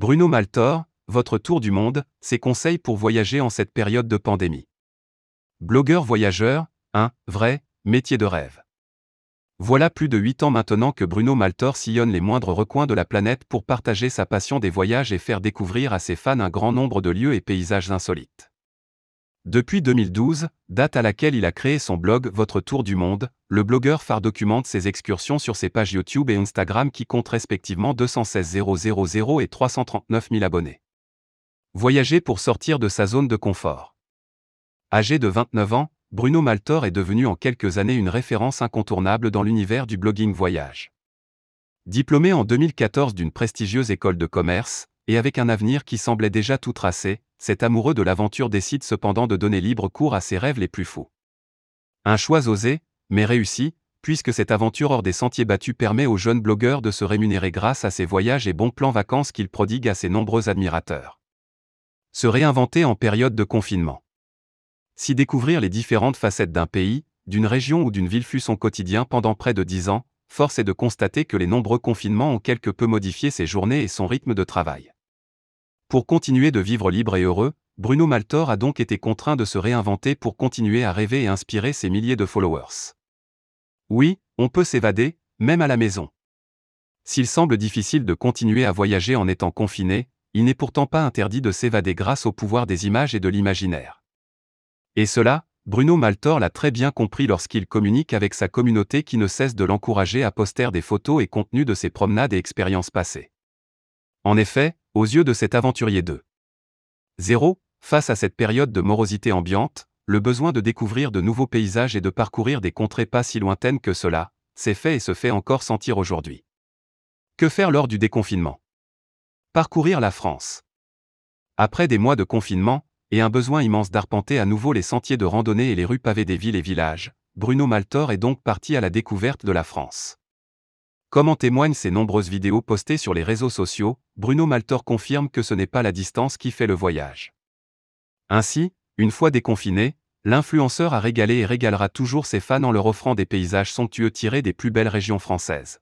Bruno Maltor, votre tour du monde, ses conseils pour voyager en cette période de pandémie. Blogueur voyageur, un vrai métier de rêve. Voilà plus de 8 ans maintenant que Bruno Maltor sillonne les moindres recoins de la planète pour partager sa passion des voyages et faire découvrir à ses fans un grand nombre de lieux et paysages insolites. Depuis 2012, date à laquelle il a créé son blog Votre Tour du Monde, le blogueur phare documente ses excursions sur ses pages YouTube et Instagram qui comptent respectivement 216 000 et 339 000 abonnés. Voyager pour sortir de sa zone de confort. Âgé de 29 ans, Bruno Maltor est devenu en quelques années une référence incontournable dans l'univers du blogging voyage. Diplômé en 2014 d'une prestigieuse école de commerce, et avec un avenir qui semblait déjà tout tracé, cet amoureux de l'aventure décide cependant de donner libre cours à ses rêves les plus fous. Un choix osé, mais réussi, puisque cette aventure hors des sentiers battus permet aux jeunes blogueurs de se rémunérer grâce à ses voyages et bons plans vacances qu'il prodigue à ses nombreux admirateurs. Se réinventer en période de confinement. Si découvrir les différentes facettes d'un pays, d'une région ou d'une ville fut son quotidien pendant près de dix ans, force est de constater que les nombreux confinements ont quelque peu modifié ses journées et son rythme de travail. Pour continuer de vivre libre et heureux, Bruno Maltor a donc été contraint de se réinventer pour continuer à rêver et inspirer ses milliers de followers. Oui, on peut s'évader, même à la maison. S'il semble difficile de continuer à voyager en étant confiné, il n'est pourtant pas interdit de s'évader grâce au pouvoir des images et de l'imaginaire. Et cela, Bruno Maltor l'a très bien compris lorsqu'il communique avec sa communauté qui ne cesse de l'encourager à poster des photos et contenus de ses promenades et expériences passées. En effet, aux yeux de cet aventurier 2. 0, face à cette période de morosité ambiante, le besoin de découvrir de nouveaux paysages et de parcourir des contrées pas si lointaines que cela, s'est fait et se fait encore sentir aujourd'hui. Que faire lors du déconfinement? Parcourir la France. Après des mois de confinement, et un besoin immense d'arpenter à nouveau les sentiers de randonnée et les rues pavées des villes et villages, Bruno Maltor est donc parti à la découverte de la France. Comme en témoignent ses nombreuses vidéos postées sur les réseaux sociaux, Bruno Maltor confirme que ce n'est pas la distance qui fait le voyage. Ainsi, une fois déconfiné, l'influenceur a régalé et régalera toujours ses fans en leur offrant des paysages somptueux tirés des plus belles régions françaises.